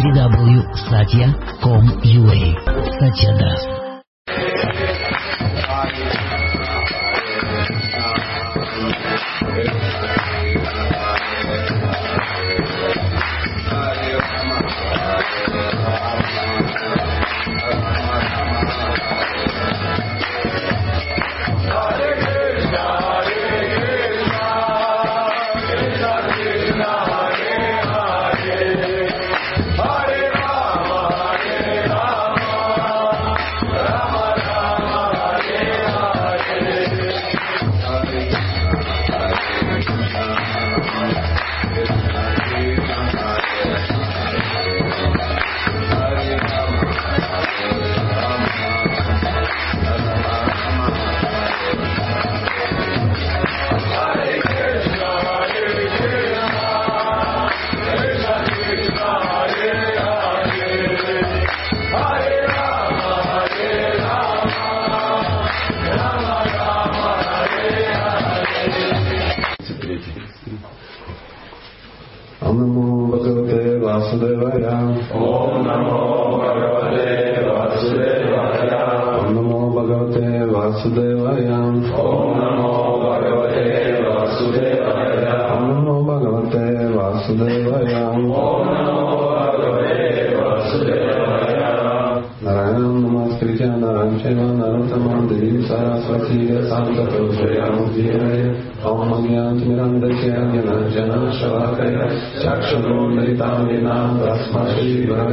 www.satya.com.ua Satya Das. Om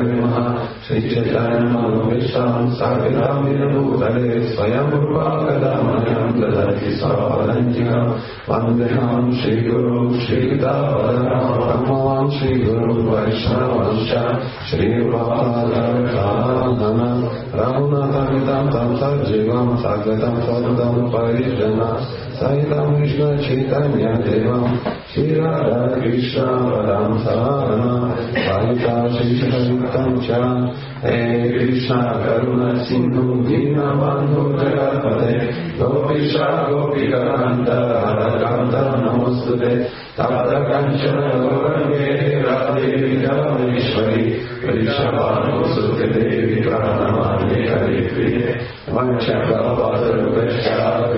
नमः श्रीचैतन्यमनोवेशां सागरां निरणूतले स्वयं रूपाकदामयां ददति स्वापदञ्चिका वन्देहां श्रीगुरुं श्रीदापदरां ब्रह्मवान् श्रीगुरुं वैष्णवंश श्रीरूपादरकानन रघुनाथमिदं तं सज्जीवं सगतं स्वदं परिजना सहितं विष्णुचैतन्यदेवम् نا موتی کلان را دمستے محسولی پریشا نمس نیتے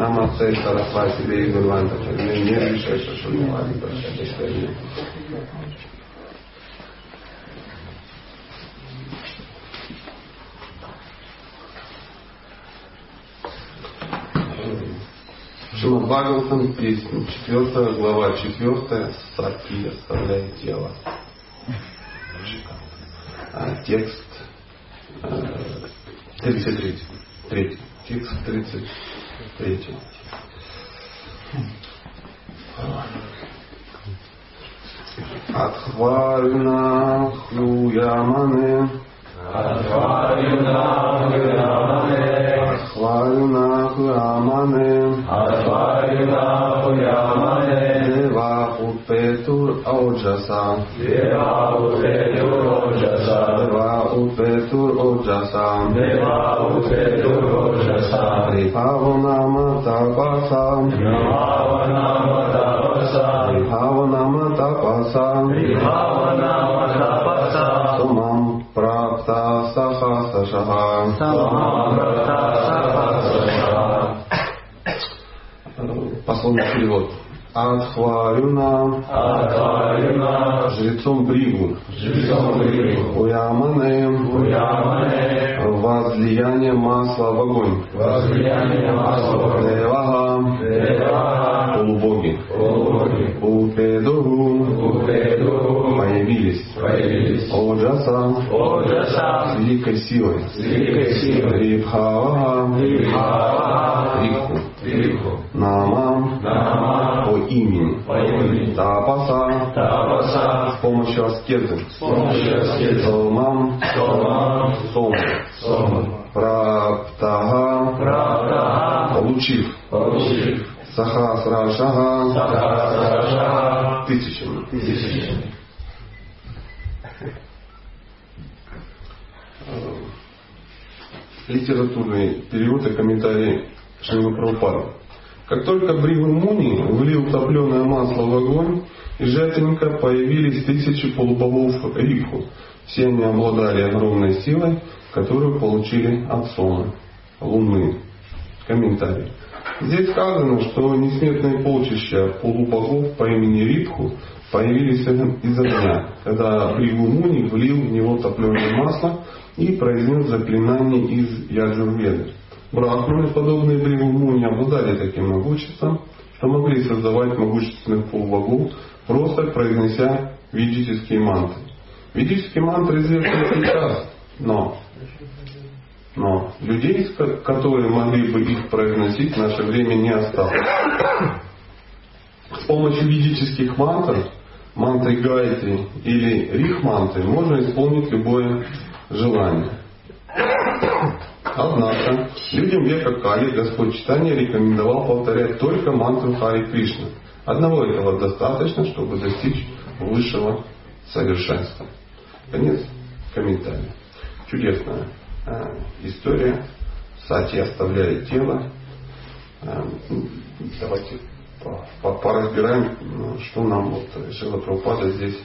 Sarasvati Devi Guruvanta Chakri Nirvishesha Shunyavadi Prashadishvari Шримад Бхагаватам, песня, 4 глава, 4 Сати оставляет тело. А текст э, 33. Третий. Текст 33. Адхварна хлюямане Advaita Huyamane. Адхварна хлюямане Advaita Huyamane. Дева Упетур Оджаса Deva Upetur Ojasa. Дева Упетур Оджаса Deva Upetur Ojasa. Рихаванама Тапаса Namavanama Tapasa. Рихаванама Тапаса Vihavanama Tapasa. Сумам Прапта Сахасашаха Samamrata Sapasasa. Пословный перевод. Адхварюна Адварюна. жрецом Бригу, Жрецом Бригу. Уямане Уямане. возлияние масла в огонь, Возлияние масла. Девага Дева. полубоги, Полубоги. Упедуру Упеду. появились, Появились. Оджаса Оджаса. с великой силой, С великой силой. Рибхава Вихава. Риху, Виху. Нама Имени. Тапаса. Тапаса. С помощью аскезы. С помощью аскезы. Сомам. Сомам. Сом. Сом. Праптага. Праптага. Получив. Получив. Сахасрашага. Сахасраша. Тысячами. Тысячами. литературный перевод и комментарий Шрила Прабхупада. Как только Бригу Муни влил топленое масло в огонь, из жертвенника появились тысячи полубогов Риху. Все они обладали огромной силой, которую получили от Солнца, Луны. Комментарий. Здесь сказано, что несметные полчища полубогов по имени Ритху появились из огня, когда Бригу Муни влил в него топленое масло и произнес заклинание из Яджурведы. Брахманы, подобные Бригу Муни, обладали таким могуществом, что могли создавать могущественных полубогов, просто произнеся ведические мантры. Ведические мантры известны сейчас, но, но людей, которые могли бы их произносить, в наше время не осталось. С помощью ведических мантр, мантры Гайтри или Рих мантры, можно исполнить любое желание. Однако, людям века Кали Господь Читания рекомендовал повторять только мантру Хари Кришна. Одного этого достаточно, чтобы достичь высшего совершенства. Конец комментария. Чудесная э, история. Сати оставляет тело. Э, давайте по, по, поразбираем, что нам вот Шила Прабхупада здесь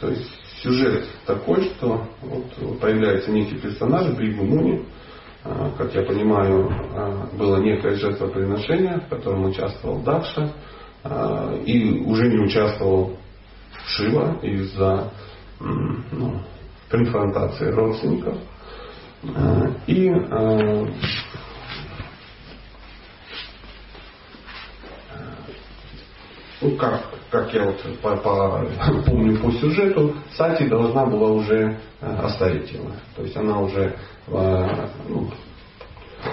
То есть сюжет такой, что вот появляется некий персонаж Бригу Муни, а, как я понимаю, а, было некое жертвоприношение, в котором участвовал Дакша, а, и уже не участвовал Шива из-за ну, конфронтации родственников. И ну как, как я вот по, по, помню по сюжету, Сати должна была уже э, оставить тело. То есть она уже э, ну,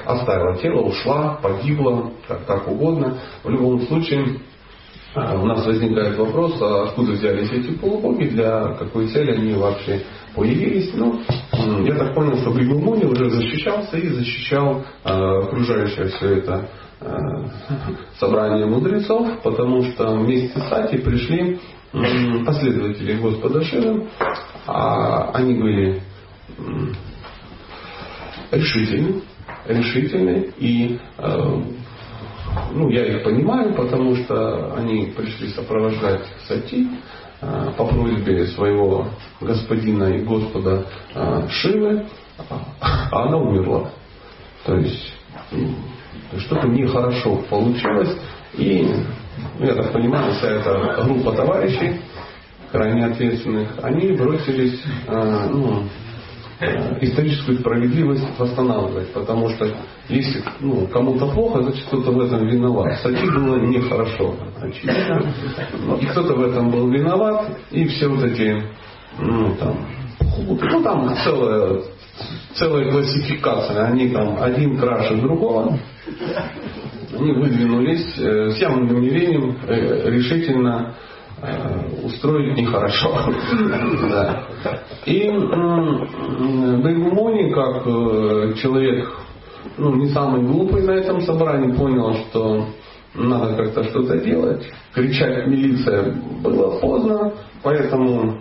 оставила тело, ушла, погибла, как, как угодно. В любом случае, э, у нас возникает вопрос, а откуда взялись эти полубоги, для какой цели они вообще появились. Ну, я так понял, что Бригумони уже защищался и защищал окружающее все это Э, собрание мудрецов, потому что вместе с Сати пришли последователи Господа Шивы, а они были решительны, решительны и э, ну, я их понимаю, потому что они пришли сопровождать Сати э, по просьбе своего господина и господа Шивы, а она умерла. То есть что-то нехорошо получилось. И, ну, я так понимаю, вся эта группа товарищей, крайне ответственных, они бросились э, ну, э, историческую справедливость восстанавливать. Потому что если ну, кому-то плохо, значит кто-то в этом виноват. Сати было нехорошо, очевидно. И кто-то в этом был виноват. И все вот эти ну, там, ну там целая, целая классификация. Они там один краше другого. Они выдвинулись э, с явным намерением э, решительно э, устроить нехорошо. да. И Бейгумони, как человек ну, не самый глупый на этом собрании, понял, что надо как-то что-то делать. Кричать милиция было поздно, поэтому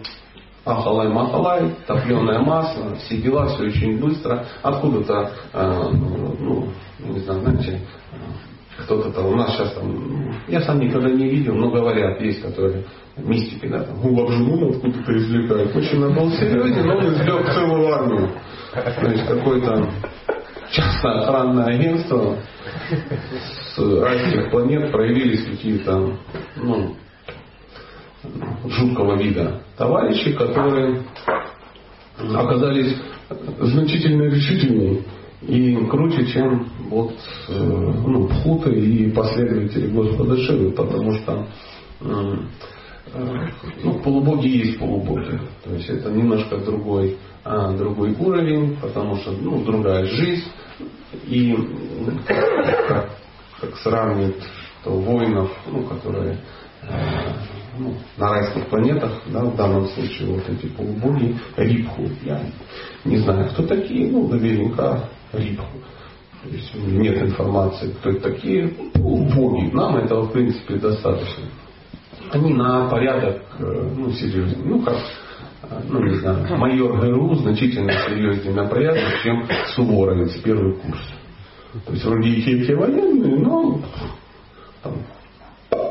Ахалай Махалай, топленое масло, все дела, все очень быстро. Откуда-то, э, ну, не знаю, знаете, кто-то там, у нас сейчас там, я сам никогда не видел, но говорят, есть, которые мистики, да, там, Гулабжуну откуда-то извлекают. Очень он был серьезен, но он извлек целую армию. То есть какое-то частное охранное агентство с разных планет проявились какие-то, ну, жуткого вида товарищи, которые оказались значительно решительнее и круче, чем вот, э, ну, пхуты и последователи Господа Шивы, потому что э, ну, полубоги есть полубоги. То есть это немножко другой, а, другой уровень, потому что ну, другая жизнь. И как, как сравнивают что воинов, ну, которые ну, на райских планетах, да, в данном случае вот эти полубоги Рипху. Я не знаю, кто такие, ну, наверняка Рипху. То есть нет информации, кто это такие. Ну, боги. Нам этого, в принципе, достаточно. Они на порядок, э, ну, серьезнее. Ну, как, э, ну, не знаю, майор ГРУ значительно серьезнее на порядок, чем Суворовец, первый курс. То есть вроде и те, военные, но там,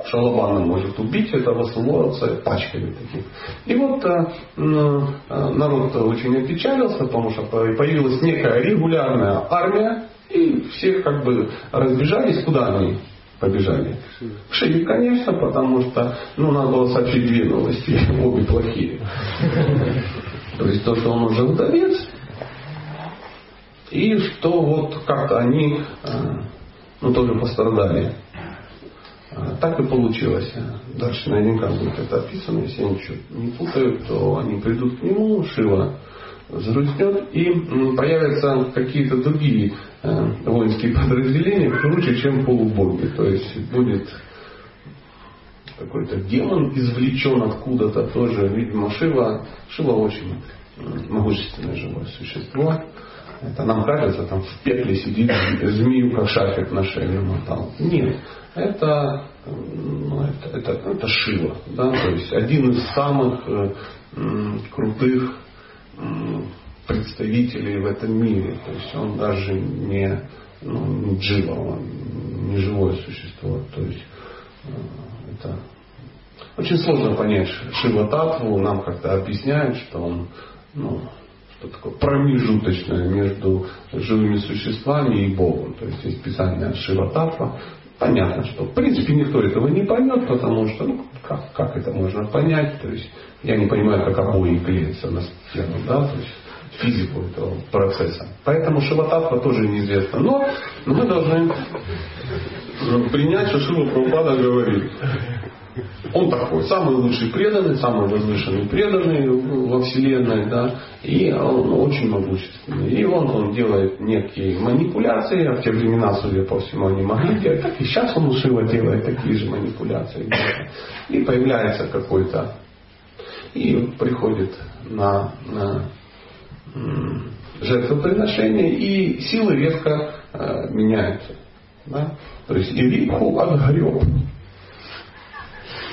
шалабана может убить этого суворовца пачками таких. И вот э, э, народ очень опечалился, потому что появилась некая регулярная армия, и все как бы разбежались, куда они побежали? В Шире, конечно, потому что ну, надо было сообщить две новости, обе плохие. То есть то, что он уже вдовец, и что вот как-то они э, ну, тоже пострадали. А, так и получилось. Дальше наверняка будет это описано. Если я ничего не путаю, то они придут к нему, Шива взгрустнет, и появятся какие-то другие э, воинские подразделения круче, чем полубоги. То есть будет какой-то демон извлечен откуда-то тоже. Видимо, Шива, Шива очень могущественное живое существо. Это нам кажется, там в пекле сидит змею, как шарфик на шее мотал. Нет, это, ну, это, это, это Шива. Да? То есть один из самых э, крутых представителей в этом мире. То есть он даже не, ну, не джива, он не живое существо. То есть э, это очень сложно понять Шива Татву, нам как-то объясняют, что он ну, что такое промежуточное между живыми существами и Богом. То есть есть специальная Шива Татва. Понятно, что в принципе никто этого не поймет, потому что ну, как, как это можно понять? То есть я не понимаю, как обои клеятся на стену, да, то есть физику этого процесса. Поэтому Шивататва тоже неизвестно. Но, мы должны ну, принять, что Шива Прабхупада говорит. Он такой, самый лучший преданный, самый возвышенный преданный во Вселенной, да, и он очень могущественный. И он, он делает некие манипуляции, а в те времена, судя по всему, они могли делать, и сейчас он у Шива делает такие же манипуляции. И появляется какой-то, и приходит на, на жертвоприношение, и силы резко э, меняются. Да? То есть Ириху отгреб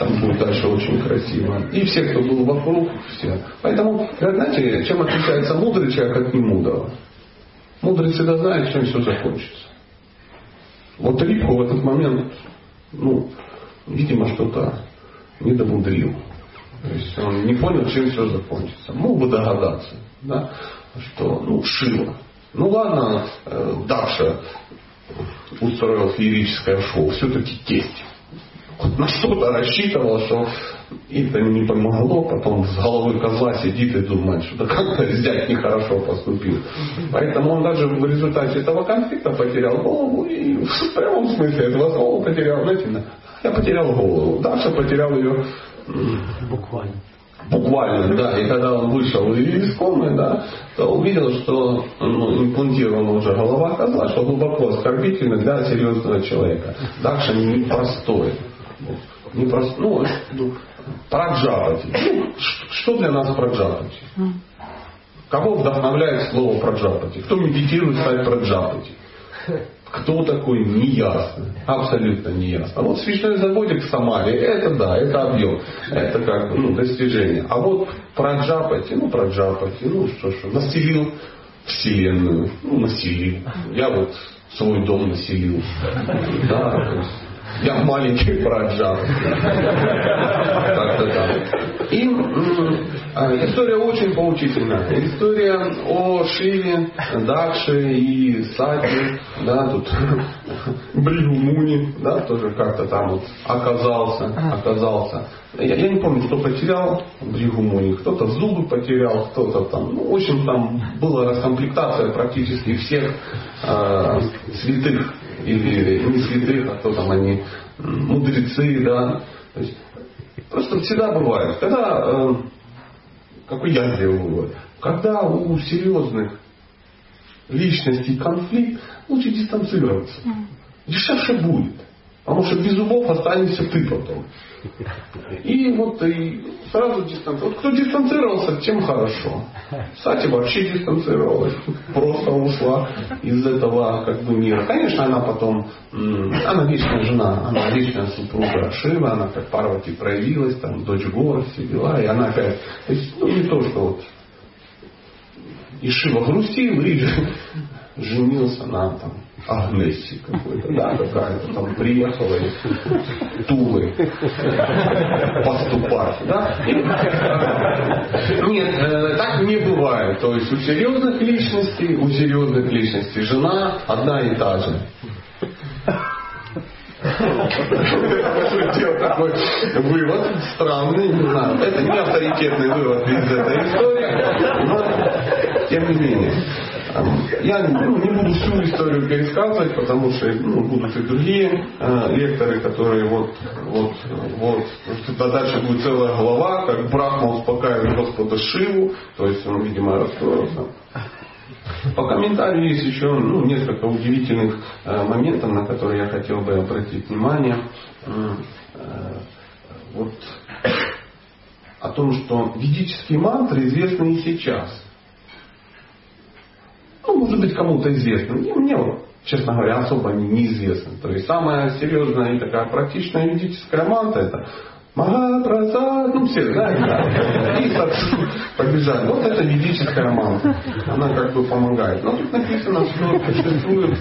там будет дальше очень красиво. И все, кто был вокруг, все. Поэтому, знаете, чем отличается мудрый человек от немудрого? Мудрый всегда знает, чем все закончится. Вот Рипку в этот момент, ну, видимо, что-то не домудрил. То есть он не понял, чем все закончится. Мог бы догадаться, да, что, ну, Шива. Ну ладно, э, Даша устроил феерическое шоу, все-таки тесть на что-то рассчитывал, что это не помогло, потом с головы козла сидит и думает, что как-то взять нехорошо поступил. Поэтому он даже в результате этого конфликта потерял голову и в прямом смысле этого слова потерял, знаете, я потерял голову. Даша потерял ее буквально. Буквально, да. И когда он вышел из комнаты, да, то увидел, что ну, имплантирована уже голова козла, что глубоко оскорбительно для серьезного человека. Даша непростой не прост... ну, ну, праджапати. Ну, что для нас праджапати? Кого вдохновляет слово праджапати? Кто медитирует стать праджапати? Кто такой, неясно. Абсолютно неясно. А вот свечной заводик в Самаре, это да, это объем. Это как ну, достижение. А вот праджапати, ну праджапати, ну что что, населил Вселенную, ну населил. Я вот свой дом населил. Да, то есть я маленький праджа. Как-то так. И а, история очень поучительная. История о Шиве, Дакше и Сати, да, тут Бригу Муни, да, тоже как-то там вот оказался, оказался. Я, я не помню, кто потерял Бригу Муни, кто-то зубы потерял, кто-то там, ну, в общем, там была раскомплектация практически всех э, святых или не святых, а кто там они, мудрецы, да. То есть, просто всегда бывает, когда, э, какой я сделал вывод, когда у серьезных личностей конфликт, лучше дистанцироваться. Дешевше будет. Потому что без зубов останешься ты потом. И вот и сразу дистанцировался. Вот кто дистанцировался, тем хорошо. Кстати, вообще дистанцировалась. Просто ушла из этого как бы мира. Конечно, она потом, она вечная жена, она вечная супруга Шива, она как Парвати проявилась, там, дочь гор, все дела, и она опять, то есть, ну не то, что вот и Шива грустил, и женился на там Агнессе какой-то, да, какая-то там приехала из Тулы поступать, да? Нет, э, так не бывает. То есть у серьезных личностей, у серьезных личностей жена одна и та же. Сделал такой вывод странный, не знаю. Это не авторитетный вывод из этой истории, но тем не менее. Я ну, не буду всю историю пересказывать, потому что ну, будут и другие э, лекторы, которые вот, вот, вот, тогда дальше будет целая глава, как Брахма успокаивает Господа Шиву, то есть он, видимо, расстроился. По комментарию есть еще ну, несколько удивительных э, моментов, на которые я хотел бы обратить внимание. Э, вот о том, что ведические мантры известны и сейчас. Ну, может быть, кому-то известно. Мне, мне честно говоря, особо они неизвестны. То есть самая серьезная и такая практичная ведическая мантра это Махапрасад, ну все, да, да. И побежали. Вот это ведическая мантра. Она как бы помогает. Но тут написано, что существуют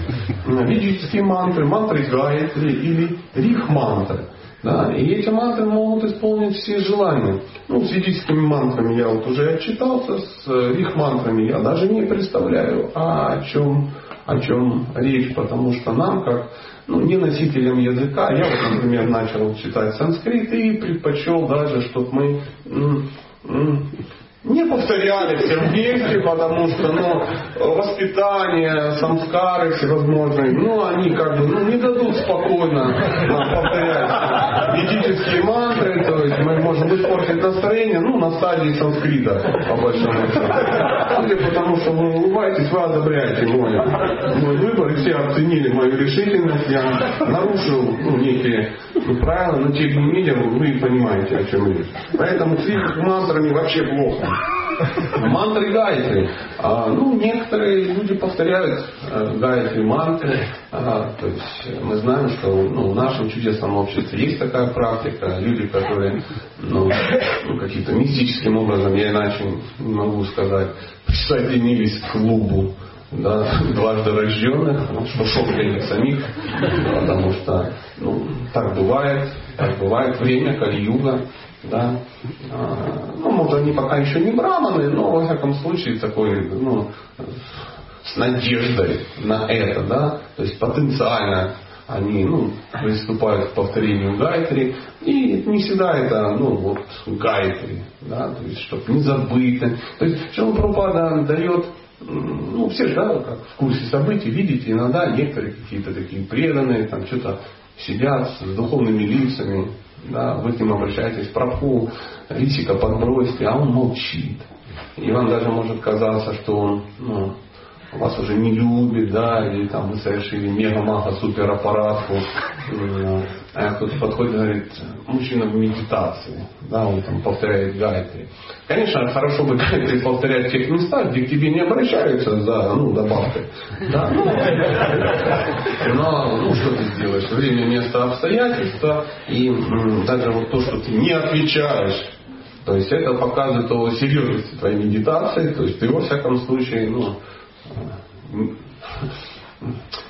ведические мантры, мантры Гаятри или Рих-мантры. Да, и эти мантры могут исполнить все желания. Ну, с ведическими мантрами я вот уже отчитался, с их мантрами я даже не представляю, а о чем, о чем речь, потому что нам, как ну, не носителям языка, я вот, например, начал читать санскрит и предпочел даже, чтобы мы не повторяли все вместе, потому что ну, воспитание, самскары всевозможные, ну они как бы ну, не дадут спокойно нам повторять ведические мантры, то есть мы можем испортить настроение, ну на стадии санскрита, по большому счету. Потому что вы улыбаетесь, вы одобряете мой, мой выбор, и все оценили мою решительность, я нарушил ну, некие правила, но тем не менее вы понимаете, о чем речь. Поэтому с их мантрами вообще плохо. Мантры Гайатри. А, ну, некоторые люди повторяют э, Гайатри мантры. А, то есть мы знаем, что ну, в нашем чудесном обществе есть такая практика. Люди, которые ну, ну, каким-то мистическим образом, я иначе не могу сказать, присоединились к клубу да, дважды рожденных, что шок для них самих, потому что ну, так бывает, так бывает время Кали-юга, да. А, ну, может, они пока еще не браманы, но, во всяком случае, такой, ну, с надеждой на это, да, то есть потенциально они ну, приступают к повторению гайтри, и не всегда это ну, вот, гайтри, да, то есть, чтобы не забыто. То есть, Шила Прабхупада дает ну, все же, да, как в курсе событий, видите, иногда некоторые какие-то такие преданные, там что-то сидят с духовными лицами, да, вы к нему обращаетесь, прабху, лисика подбросьте, а он молчит. И вам даже может казаться, что он ну, вас уже не любит, да, или там вы совершили мега-мага супераппаратку. А кто-то подходит и говорит, мужчина в медитации, да, он там повторяет гайтри. Конечно, хорошо бы гайтри повторять в тех местах, где к тебе не обращаются за ну, добавкой. Да, ну, но ну, что ты сделаешь? Время, место, обстоятельства, и даже вот то, что ты не отвечаешь то есть это показывает о серьезности твоей медитации, то есть ты во всяком случае ну,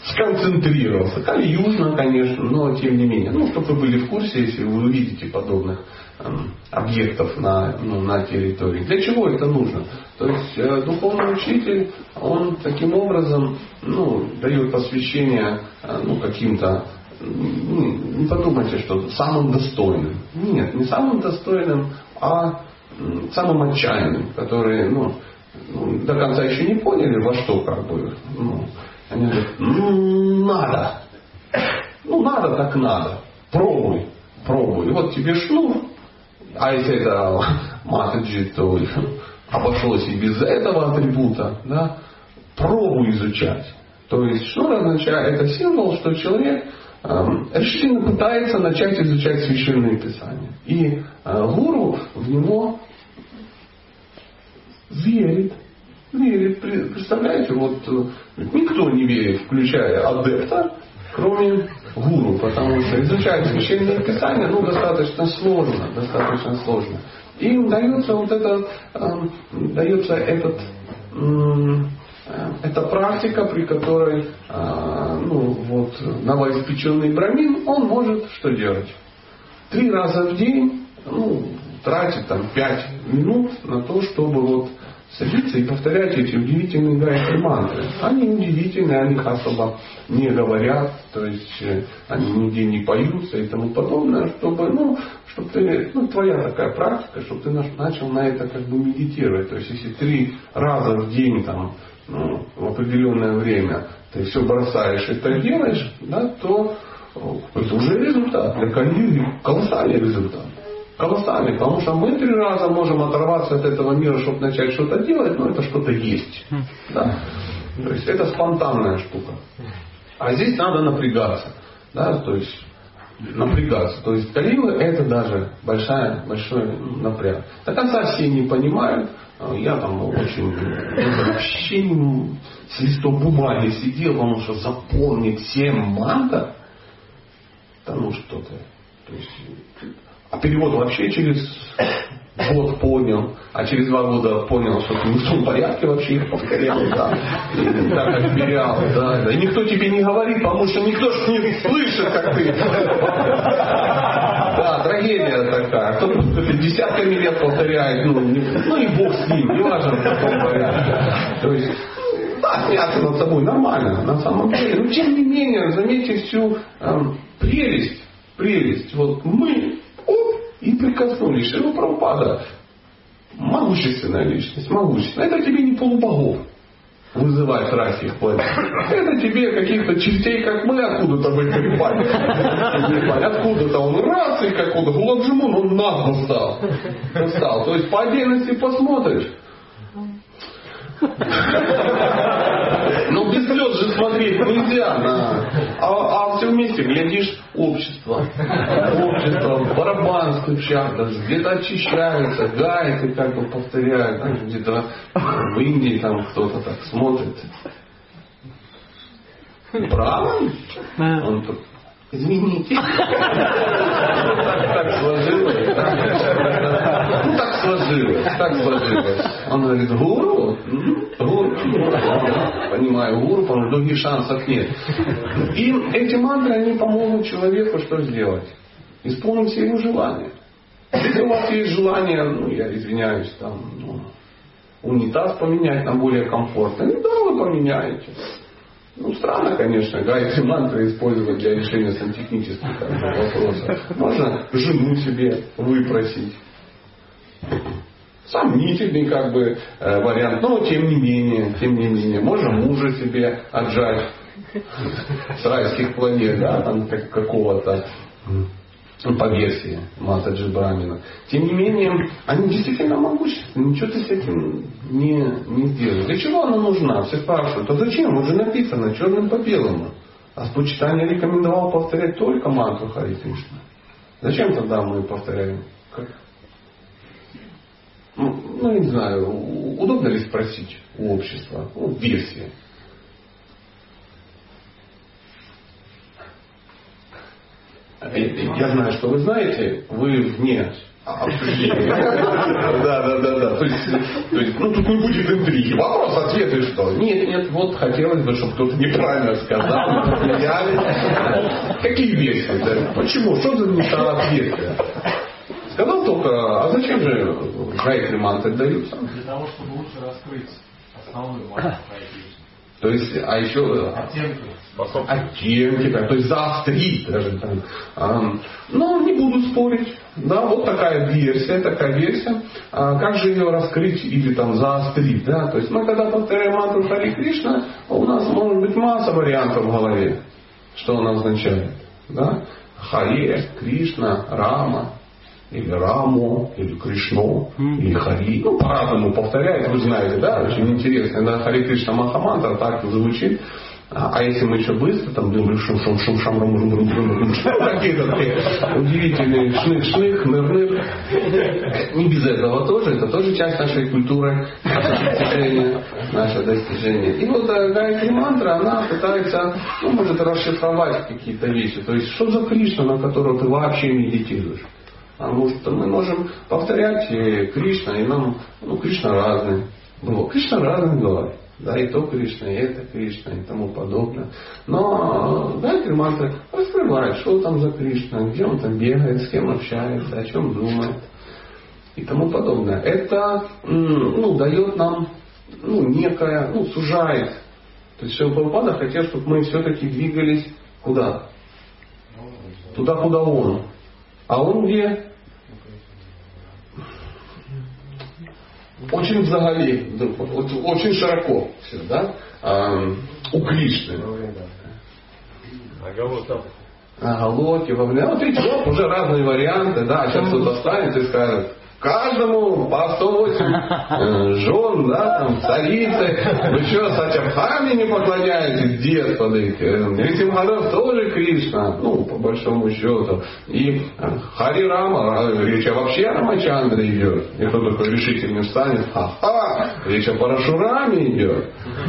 сконцентрировался. Кали-южно, конечно, но тем не менее. Ну, чтобы вы были в курсе, если вы увидите подобных э, объектов на, ну, на территории. Для чего это нужно? То есть э, духовный учитель, он таким образом ну, дает посвящение э, ну, каким-то ну, не подумайте, что самым достойным. Нет, не самым достойным, а самым отчаянным, который ну, ну, до конца еще не поняли, во что как бы. Ну, они говорят, ну надо. Ну надо, так надо. Пробуй, пробуй. И вот тебе шнур. А если это матаджи, то обошлось и без этого атрибута. Да? Пробуй изучать. То есть шнур означает, это символ, что человек эм, решительно пытается начать изучать священные писания. И э, гуру в него верит. Верит. Представляете, вот э, никто не верит, включая адепта, кроме гуру, потому что изучать священные писания ну, достаточно сложно, достаточно сложно. Им дается вот это, э, дается этот э, это практика, при которой э, ну, вот, новоиспеченный брамин, он может что делать? Три раза в день ну, тратит там пять минут на то, чтобы вот садиться и повторять эти удивительные гайки мантры. Они удивительные, они особо не говорят, то есть э, они нигде не поются и тому подобное, чтобы, ну, чтобы ты, ну, твоя такая практика, чтобы ты начал на это как бы медитировать. То есть если три раза в день там, ну, в определенное время ты все бросаешь и это делаешь, да, то это уже результат. Это колоссальный результат колоссальный, потому что мы три раза можем оторваться от этого мира, чтобы начать что-то делать, но это что-то есть. Хм. Да? То есть это спонтанная штука. А здесь надо напрягаться. Да? То есть напрягаться. То есть Калила это даже большая, большой напряг. До конца все не понимают. Я там очень вообще с листом бумаги сидел, потому что запомнить 7 мантов, да ну что-то. То есть а перевод вообще через год понял, а через два года понял, что ты в том порядке вообще их повторял, да, так отмерял, да, да. И никто тебе не говорит, потому что никто же не слышит, как ты. Да, трагедия такая. Кто-то десятками лет повторяет, ну, не, ну и бог с ним, не важно в каком порядке. То есть да, смеяться над собой нормально, на самом деле. Но тем не менее, заметьте всю э, прелесть, прелесть. Вот мы и прикоснулись. Шила Прабхупада могущественная личность, могущественная. Это тебе не полубогов вызывать райских планет. Это тебе каких-то частей, как мы, откуда-то выклепали. Откуда-то он раз и какого-то. Гуладжимун, он нагло стал. стал. То есть по отдельности посмотришь. Ну без слез же смотреть нельзя на а, а все вместе, глядишь, общество. Общество, барабан стучат, где-то очищаются, гайцы как бы повторяют, где-то в Индии там кто-то так смотрит. Правильно? Он тут Извините. Так сложилось. Сложилось. Так сложилось. Он говорит, гуру? Гуру. Понимаю, гуру, потому что других шансов нет. И эти мантры, они помогут человеку что сделать? Исполнить все его желания. Если у вас есть желание, ну, я извиняюсь, там, ну, унитаз поменять на более комфортный, ну да, вы поменяете. Ну, странно, конечно, гайки мантры использовать для решения сантехнических вопросов. Можно жену себе выпросить. Сомнительный как бы э, вариант, но тем не менее, тем не менее, можно мужа себе отжать с райских планет, да, там как, какого-то по версии Матаджи Брамина. Тем не менее, они действительно могущественны, ничего ты с этим не, не сделаешь. Для чего она нужна? Все спрашивают, а зачем? Вот же написано черным по белому. А Спочитание рекомендовал повторять только мантру Хари Кришна. Зачем тогда мы повторяем? Ну, ну, не знаю, удобно ли спросить у общества? Ну, версия. Я знаю, что вы знаете, вы вне обсуждения. Да, да, да, да. То есть, ну тут не будет интриги. Вопрос, ответ и что? Нет, нет, вот хотелось бы, чтобы кто-то неправильно сказал, Какие версии? Почему? Что за не версия? Сказал только, а зачем же гайки манты даются? Для того, чтобы лучше раскрыть основную массу то есть, а еще оттенки, оттенки то есть заострить даже там. А, но не буду спорить. Да, вот такая версия, такая версия. А как же ее раскрыть или там заострить? Да? То есть мы когда повторяем мантру Хари Кришна, у нас может быть масса вариантов в голове, что она означает. Да? Харе, Кришна, Рама, или Раму, или Кришну, или Хари. Ну, по-разному повторяет, вы знаете, да, очень интересно. Да, Хари Кришна Махамантра так звучит. А, а если мы еще быстро, там, думаем, шум, шум, шум, шам, рум, рум, рум, рум, какие-то такие удивительные шных, шных, ныр, ныр. Не без этого тоже, это тоже часть нашей культуры, наше достижение, наше достижение. И вот э, Гайатри мантра, она пытается, ну, может расшифровать какие-то вещи. То есть, что за Кришна, на которого ты вообще медитируешь? Потому что мы можем повторять Кришна, и нам, ну, Кришна разный. Ну, Кришна разный бывает. Да, и то Кришна, и это Кришна, и тому подобное. Но Гайатри мантра раскрывает, что там за Кришна, где он там бегает, с кем общается, о чем думает и тому подобное. Это ну, дает нам ну, некое, ну, сужает. То есть Шила Прабхупада хотел, чтобы мы все-таки двигались куда? Туда, куда он. А он где? Очень взагалі, очень широко все, да? А, у Кришны. Оголота. Оголоки, во время. Вот видите, вот уже разные варианты, да, сейчас кто-то встанет и скажет, каждому по 108 э, жен, да, там, царицы. Вы что, Сатябхами не поклоняетесь, детства? Этим годов тоже Кришна, ну, по большому счету. И э, Хари Рама, речь вообще о Рамачандре идет. И кто такой решительный встанет, ха-ха, речь о Парашураме идет.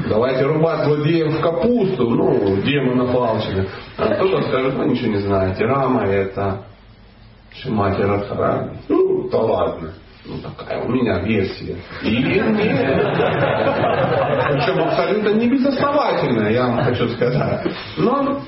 Давайте рубать злодеев в капусту, ну, демона палчины. А кто-то скажет, вы ничего не знаете, Рама это Шимати Радхарани. Ну, да ладно. Ну, такая у меня версия. И нет. Причем абсолютно не безосновательная, я вам хочу сказать. Но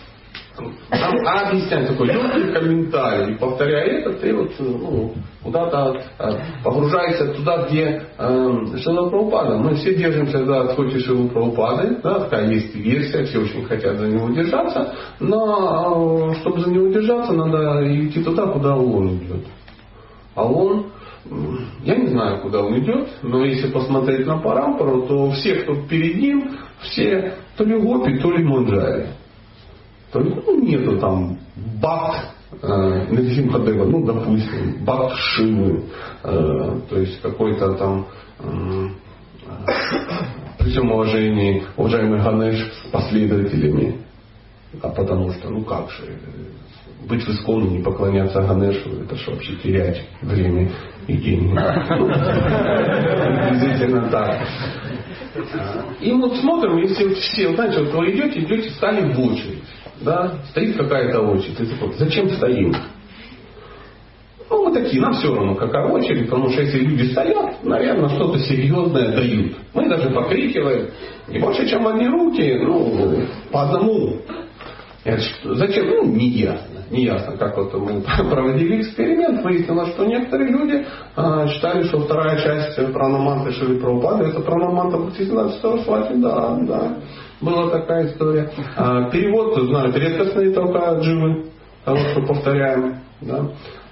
там объясняет такой легкий комментарий. И повторяя это, ты вот ну, куда-то э, погружаешься туда, где э, Шила Прабхупада. Мы все держимся за отходе Шилу Прабхупады. Да, такая есть версия, все очень хотят за него держаться. Но э, чтобы за него держаться, надо идти туда, куда он идет. А он я не знаю, куда он идет, но если посмотреть на Парампару, то все, кто перед ним, все то ли гопи, то ли манджари то ну, нету там бакт э, Нарисимхадева, ну, допустим, бакт Шивы, э, то есть какой-то там э, при всем уважении уважаемый Ганеш с последователями, а потому что, ну как же, быть в Исконе, не поклоняться Ганешу, это же вообще терять время и деньги. Ну, приблизительно так. И вот смотрим, если все, знаете, вот вы идете, идете, стали в очередь да, стоит какая-то очередь. И такой, зачем стоим? Ну, мы такие, нам все равно, какая очередь, потому что если люди стоят, наверное, что-то серьезное дают. Мы даже покрикиваем, и больше, чем одни руки, ну, по одному. Это зачем? Ну, не ясно. Не ясно, как вот мы проводили эксперимент, выяснилось, что некоторые люди а, считали, что вторая часть пранаманты Шили Прабхупады это пранаманта Бхактисинада Сарасвати. Да, да. Была такая история. А, перевод, знают, редкостные только дживы, того, что повторяем. Да?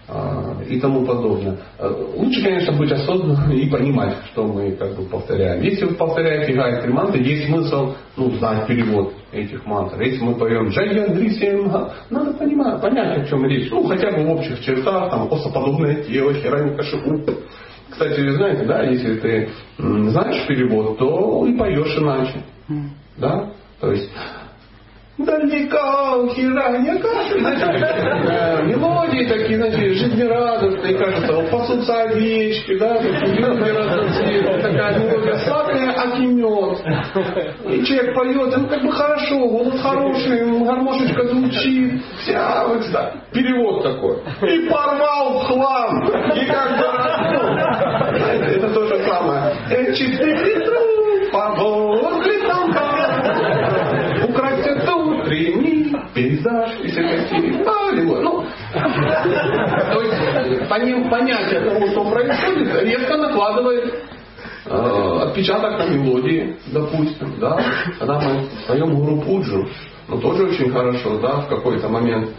А, и тому подобное. А, лучше, конечно, быть осознанным и понимать, что мы как бы повторяем. Если вы повторяете гайатри мантры, есть смысл ну, знать перевод этих мантр. Если мы поем Джайядрисимха, надо понимать, понять, о чем речь. Ну, хотя бы в общих чертах, там, осоподобное тело, хераника шипу. Кстати, знаете, да, если ты знаешь перевод, то и поешь иначе. Да? То есть далеко, как, знаете, мелодии такие, знаете, жизнерадостные, кажется, вот пасутся овечки, да, такая мелодия сладкая, окимет. И человек поет, ну как бы хорошо, голос хороший, гармошечка звучит, вся, вот, да, перевод такой. И порвал в хлам, и как бы, ну, это то же самое. Чистый петру, погоды там, времени, пейзаж и все такие. Аллилуйя. Ну, то есть понятие того, что происходит, резко накладывает отпечаток на мелодии, допустим, да, когда мы поем Гуру Пуджу, ну тоже очень хорошо, да, в какой-то момент.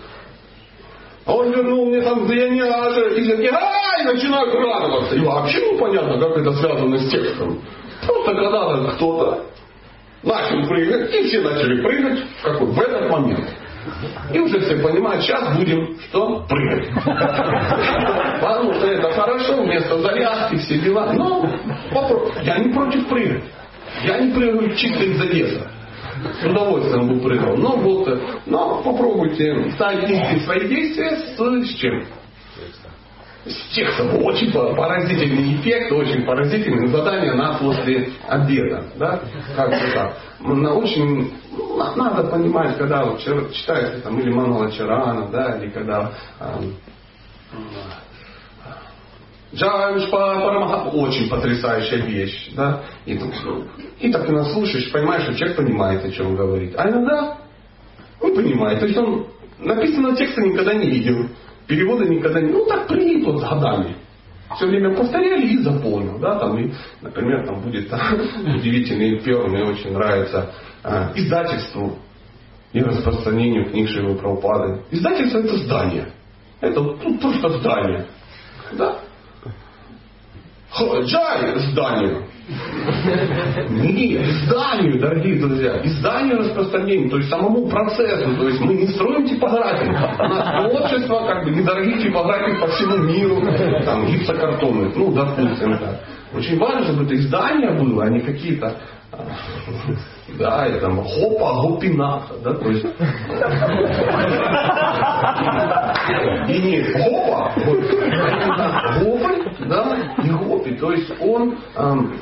А он вернул мне там Даяняжа, и все такие, ай, начинают радоваться. И вообще непонятно, как это связано с текстом. Просто когда-то кто-то начал прыгать, и все начали прыгать в, какой? в этот момент. И уже все понимают, сейчас будем что? Прыгать. Потому что это хорошо, вместо зарядки, все дела. Но вопрос, я не против прыгать. Я не прыгаю чисто из-за веса. С удовольствием бы прыгал. Но вот, но попробуйте соотнести свои действия с, с чем? С текстом. Очень поразительный эффект, очень поразительное задание на после обеда. Да? Как бы так. На очень ну, надо понимать, когда вот читаете там или Мануала Чарана, да, или когда эм, Джаюшпа очень потрясающая вещь. Да? И, и так ты нас слушаешь, понимаешь, что человек понимает, о чем он говорит. А иногда не понимает. То есть он написанного текста никогда не видел, перевода никогда не... Ну так принято вот годами. Все время повторяли и запомнил. Да? Там, и, например, там будет удивительный пер, мне очень нравится э, издательству и распространению книг Шивы Прабхупады. Издательство это здание. Это ну, просто здание. Да? Джай зданию. Нет, изданию, дорогие друзья, изданию распространению, то есть самому процессу, то есть мы не строим типографии. У нас творчество, как бы недорогие типографии по всему миру, там гипсокартонных, ну, допустим, да. Очень важно, чтобы это издание было, а не какие-то да, и там хопа, гопинаха, да, то есть и не хопа, гопль, да, и то есть он, эм,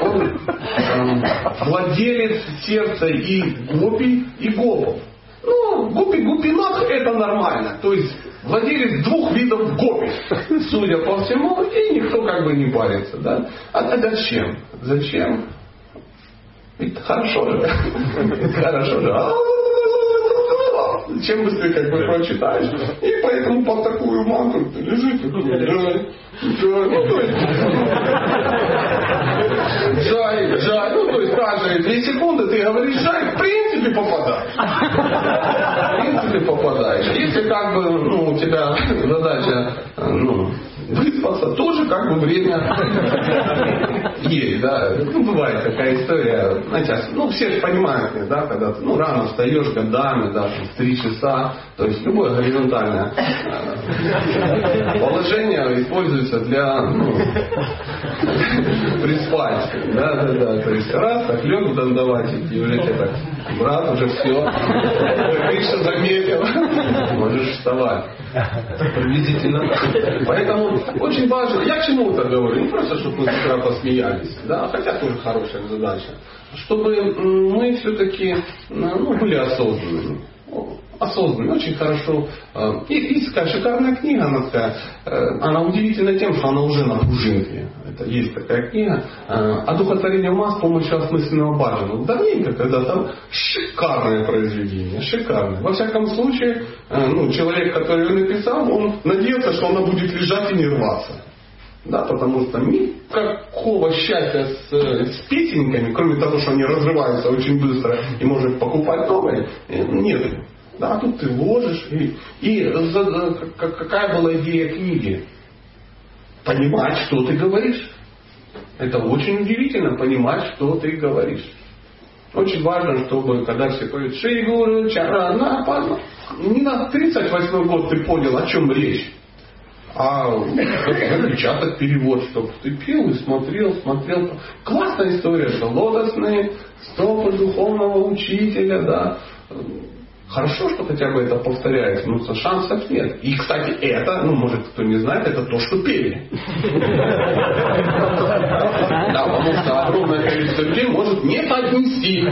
он эм, владелец сердца и гопи, и гопов. Ну, гопи, гопинах это нормально, то есть владелец двух видов гопи, судя по всему, и никто как бы не парится, да. А, а зачем? Зачем? Ведь хорошо же. Хорошо же. А, чем быстрее как бы прочитаешь. И поэтому под такую мантру ты лежишь и думаешь, ну ну то есть каждые две секунды ты говоришь жай, в принципе попадаешь. В принципе попадаешь. Если как бы ну, у тебя задача ну, выспаться, тоже как бы время есть, да. Ну, бывает такая история, знаете, ну, все же понимают, да, когда ты, ну, рано встаешь годами, да, в три часа, то есть любое горизонтальное э, положение используется для, ну, приспать, да, да, да, то есть раз, так лег уже тебе так, брат, уже все, Кришна заметил, можешь вставать. Приблизительно. Поэтому очень важно, я к чему это говорю, не просто, чтобы мы с утра посмеялись, да, хотя тоже хорошая задача, чтобы мы все-таки ну, были осознанными осознанный, очень хорошо. И, и такая шикарная книга, она такая, э, она удивительна тем, что она уже на пружинке. Это есть такая книга. Одухотворение масс с помощью осмысленного баджана. Давненько когда там шикарное произведение, шикарное. Во всяком случае, э, ну, человек, который его написал, он надеется, что она будет лежать и не рваться. Да, потому что никакого счастья с, с песенками, кроме того, что они разрываются очень быстро и можно покупать новые, э, нет. Да, тут ты ложишь. И, и какая была идея книги? Понимать, что ты говоришь. Это очень удивительно, понимать, что ты говоришь. Очень важно, чтобы, когда все поют Шигуру, Чарана, не на 38 год ты понял, о чем речь. А напечатать перевод, чтобы ты пил и смотрел, смотрел. Классная история, что лотосные стопы духовного учителя, да, Хорошо, что хотя бы это повторяется, но шансов нет. И, кстати, это, ну, может, кто не знает, это то, что пели. Да, потому что огромное количество людей может не поднести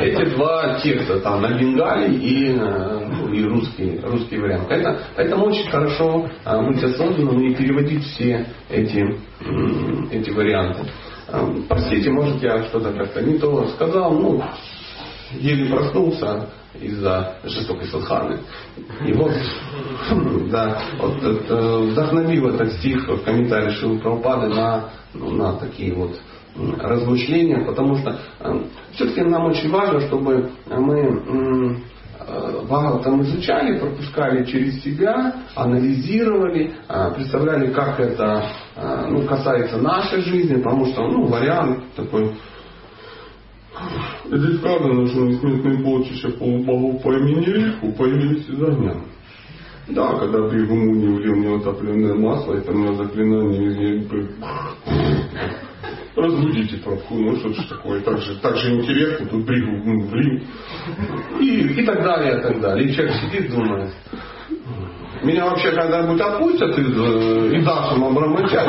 эти два текста, там, на бенгале и, ну, и русский, русский вариант. Это, поэтому очень хорошо а, быть осознанным и переводить все эти, эти варианты. Простите, может я что-то как-то не то сказал, ну, еле проснулся, из-за жестокой садханы. И вот, да, вот это, вдохновил этот стих в комментарии Шилы Прабхупады на, ну, на такие вот размышления, потому что э, все-таки нам очень важно, чтобы мы э, там изучали, пропускали через себя, анализировали, э, представляли, как это ну, касается нашей жизни, потому что ну, вариант такой Здесь правда нужно несметные полчища полубогов по имени Риху появились из огня. Да, когда ты в уму не влил мне отопленное масло, это у меня заклинание из разбудите пробку, ну что ж такое, так же, так же интересно, тут бригу, блин. И, и так далее, и так далее. И человек сидит, думает, меня вообще когда-нибудь отпустят из э, Идашем Абрамыча,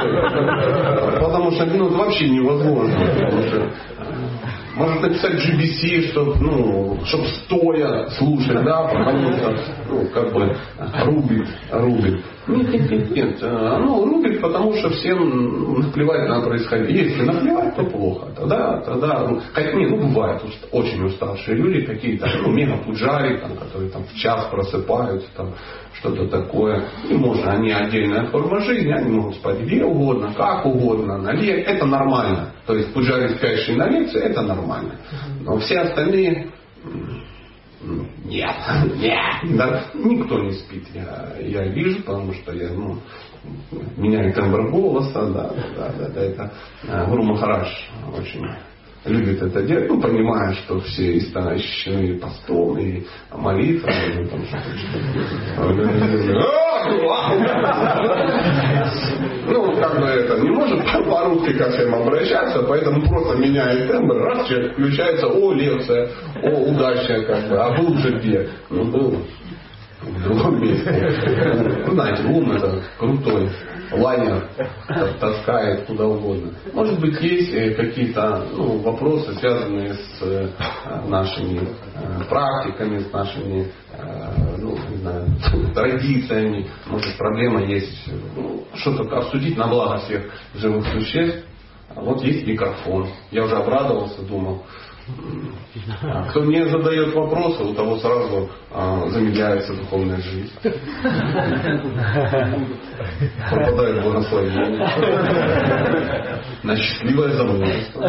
потому что ну, это вообще невозможно. Потому что, может написать GBC, чтобы ну, чтоб стоя слушать, да, потому что, ну, как бы, рубит, рубит. Нет, нет, нет, нет. Оно рубит, потому что всем наплевать на происходящее. Если наплевать, то плохо. Тогда, тогда, ну, как, нет, ну, бывают очень уставшие люди какие-то, ну, мега пуджари, там, которые там в час просыпаются, там, что-то такое. И можно, они отдельная форма жизни, они могут спать где угодно, как угодно, на ле... Это нормально. То есть пуджари, спящие на лекции, это нормально. Но все остальные нет, нет, да, никто не спит, я, я вижу, потому что я, ну, меняю тембр голоса, да, да, да, да, это э, Гуру Махараш очень любит это делать, ну, понимая, что все истощены постом и молитвой, ну, там Ну, как бы это, не может по-русски ко всем обращаться, поэтому просто меняет тембр, раз человек включается, о, лекция, о, удача, как бы, а был уже где? Ну, был в другом месте. Ну, знаете, ум это крутой лайнер таскает куда угодно. Может быть, есть э, какие-то ну, вопросы, связанные с э, нашими э, практиками, с нашими ну, не знаю, традициями. Может, проблема есть ну, что-то обсудить на благо всех живых существ. Вот есть микрофон. Я уже обрадовался, думал, кто не задает вопросы, у того сразу а, замедляется духовная жизнь. Пропадает благословение. На счастливое замужество.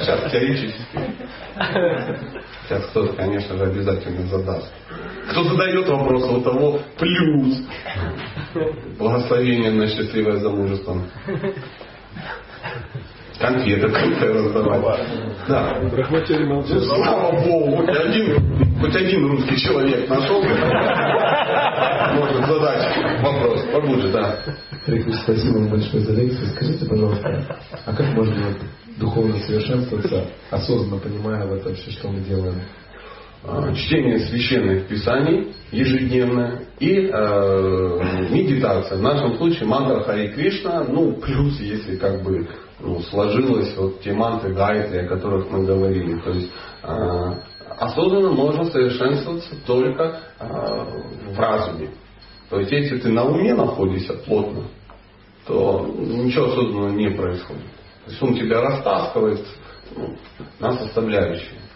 Сейчас теоретически. Сейчас кто-то, конечно же, обязательно задаст. Кто задает вопросы, у того плюс благословение на счастливое замужество. Конфеты конфеты раздавать. Да. Брахмачари молчат. Слава Богу, хоть один, хоть один русский человек нашел, может задать вопрос. Побудже, да. Риквич, спасибо вам большое за лекцию. Скажите, пожалуйста, а как можно духовно совершенствоваться, осознанно понимая в этом все, что мы делаем? А, чтение священных писаний ежедневно и э, медитация. В нашем случае мантра Хари Кришна, ну плюс если как бы ну, сложилось вот те мантры Гайтри, о которых мы говорили. То есть э, осознанно можно совершенствоваться только э, в разуме. То есть если ты на уме находишься плотно, то ничего осознанного не происходит. То есть он тебя растаскивает ну, на составляющие.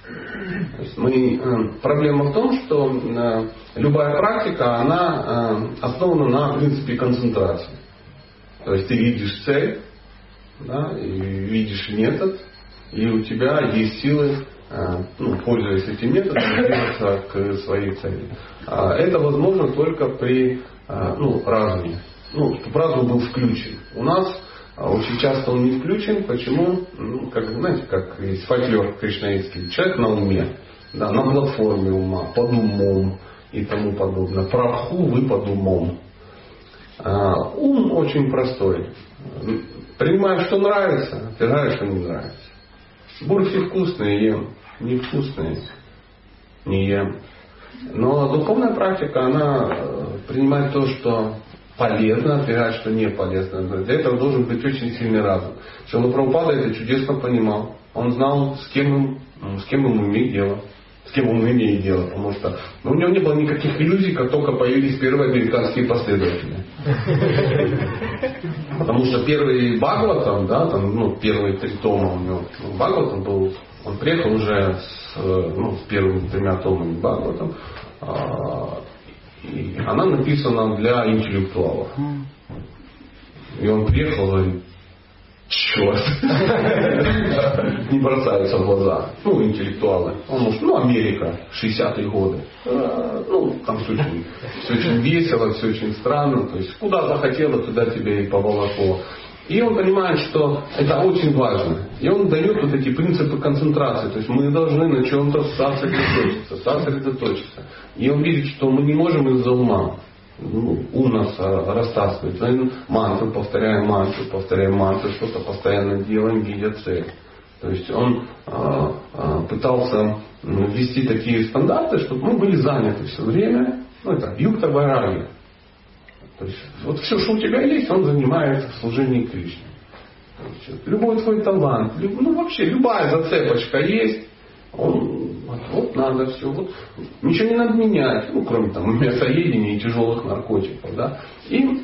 Мы, э, проблема в том, что э, любая практика, она э, основана на принципе концентрации. То есть ты видишь цель, да, и видишь метод, и у тебя есть силы, ну, пользуясь этим методом, двигаться к своей цели. А это возможно только при ну, разуме. Ну, чтобы разум был включен. У нас а очень часто он не включен. Почему? Ну, как, знаете, как есть фольклор кришнаитский. Человек на уме, да, на платформе ума, под умом и тому подобное. Прабху вы под умом. А, ум очень простой. Принимаешь, что нравится, отвергаешь, что не нравится. Бурфи вкусные ем, невкусные не ем. Но духовная практика, она э, принимает то, что полезно, отвергать, что не полезно. Для этого должен быть очень сильный разум. Шила Прабхупада это чудесно понимал. Он знал, с кем, с кем ему иметь дело. С кем он имеет дело, потому что ну, у него не было никаких иллюзий, как только появились первые американские последователи. Потому что первый Бхагаватам, да, там, ну, первые три тома у него, ну, Бхагаватам был, он приехал уже с, ну, с первыми тремя томами Бхагаватам, а, она написана для интеллектуалов. И он приехал и черт, не бросаются в глаза. Ну, интеллектуалы. Он может, ну, Америка, 60-е годы. Э, ну, там все очень, все очень весело, все очень странно. То есть, куда захотела, туда тебя и поволокло. И он понимает, что это очень важно. И он дает вот эти принципы концентрации. То есть мы должны на чем-то сосредоточиться, сосредоточиться. И он видит, что мы не можем из-за ума. ну, ум нас а, растаскивает. Мантру, повторяем мантру, повторяем мантру, что-то постоянно делаем, видя цель. То есть он а, а, пытался ввести такие стандарты, чтобы мы были заняты все время. Ну, это юкта вараги. То есть вот все, что у тебя есть, он занимается в служении Кришне. Любой твой талант, ну вообще любая зацепочка есть, он, вот, вот надо все, вот, ничего не надо менять, ну кроме там мясоедения и тяжелых наркотиков, да. И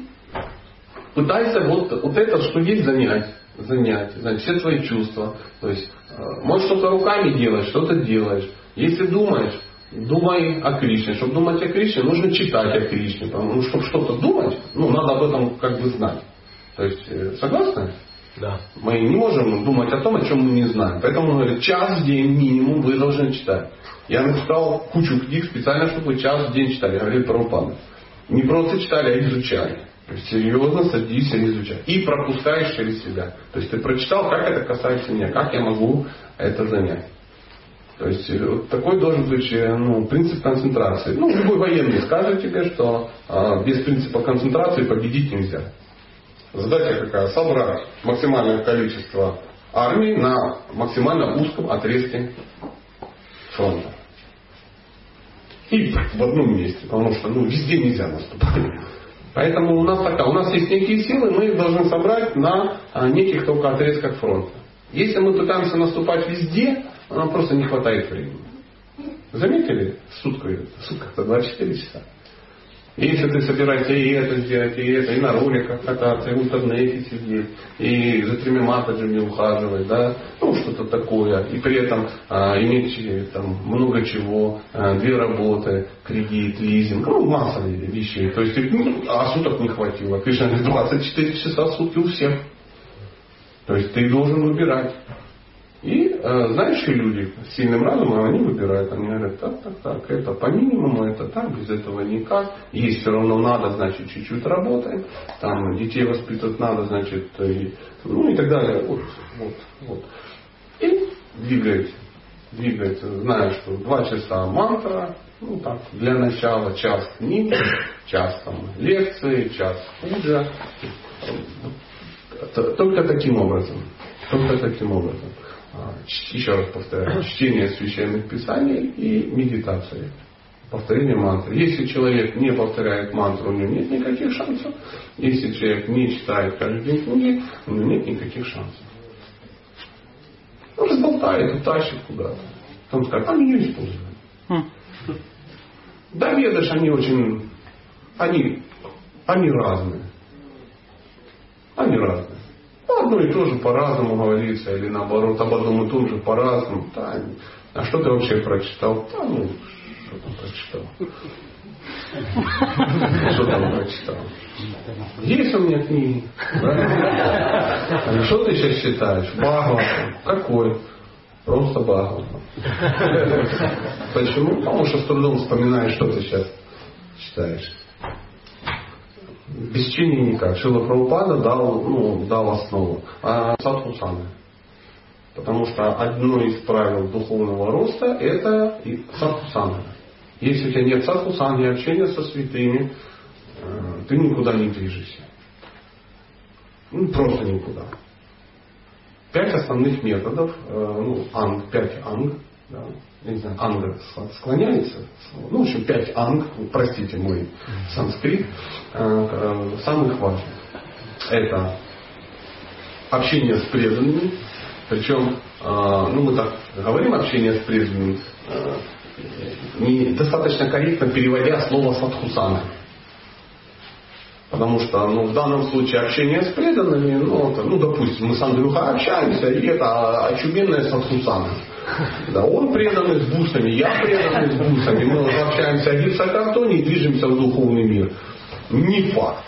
пытайся вот, вот это, что есть, занять занять, занять все твои чувства. То есть, э, можешь что-то руками делать, что-то делаешь. Если думаешь, думай о Кришне. Чтобы думать о Кришне, нужно читать о Кришне. Потому что, чтобы что-то думать, ну, надо об этом как бы знать. То есть, э, согласны? Да. Мы не можем думать о том, о чем мы не знаем. Поэтому он говорит, час в день минимум вы должны читать. Я написал кучу книг специально, чтобы вы час в день читали. Говорит Прабхупада. Не просто читали, а изучали. То есть серьезно садись и изучай. И пропускаешь через себя. То есть ты прочитал, как это касается меня, как я могу это занять. То есть э, вот такой должен быть э, ну, принцип концентрации. Ну, любой военный скажет тебе, что а, без принципа концентрации победить нельзя. Задача какая? Собрать максимальное количество армии на максимально узком отрезке фронта. И в одном месте, потому что ну, везде нельзя наступать. Поэтому у нас такая, у нас есть некие силы, мы их должны собрать на а, неких только отрезках фронта. Если мы пытаемся наступать везде, нам просто не хватает времени. Заметили? Сутка, сутка-то 24 часа. Если ты собираешься и это сделать, и это, и на роликах кататься, и в интернете сидеть, и за тремя матаджами ухаживать, да, ну что-то такое, и при этом а, иметь э, там много чего, а, две работы, кредит, лизинг, ну масса вещей. То есть, ну, а суток не хватило. Кришна говорит, 24 часа в сутки у всех. То есть ты должен выбирать. И э, знающие люди с сильным разумом, они выбирают, они говорят, так, так, так, это по минимуму, это так, без этого никак. Есть все равно надо, значит, чуть-чуть работаем. Там детей воспитывать надо, значит, и, ну и так далее. Вот, вот, вот. И двигается, двигается, зная, что два часа мантра, ну так, для начала час книг, час там лекции, час пуджа. Только таким образом. Только таким образом. А, еще раз повторяю, чтение священных писаний и медитация. Повторение мантры. Если человек не повторяет мантру, у него нет никаких шансов. Если человек не читает каждый день книги, у него нет никаких шансов. Он разболтает, утащит куда-то. Он скажет, а не используем. Хм. Да, ведаешь, они очень, они, они разные. Они разные. Ну, одно и то же по-разному говорится, или наоборот, об одном и том же по-разному. Да, а что ты вообще прочитал? Да, ну, что там прочитал? Что там прочитал? Есть у меня книги. Что ты сейчас читаешь? Бхагаватам. Какой? Просто Бхагаватам. Почему? Потому что с трудом вспоминаешь, что ты сейчас читаешь без чтения никак. Шила Прабхупада дал, ну, дал основу. А садхусаны. Потому что одно из правил духовного роста это садхусана. Если у тебя нет садхусаны и общения со святыми, э, ты никуда не движешься. Ну, просто никуда. Пять основных методов, э, ну, анг, пять анг, да, я не знаю, анга склоняется. Ну, в общем, пять анг, простите мой санскрит, э, э, самых важных. Это общение с преданными, причем, э, ну мы так говорим общение с преданными, недостаточно корректно переводя слово садхусана. Потому что ну, в данном случае общение с преданными, ну, это, ну допустим, мы с Андрюхой общаемся, и это очуменная садхусана. Да, он преданный с бусами, я преданный с бусами. Мы общаемся один в картоне и движемся в духовный мир. Не факт.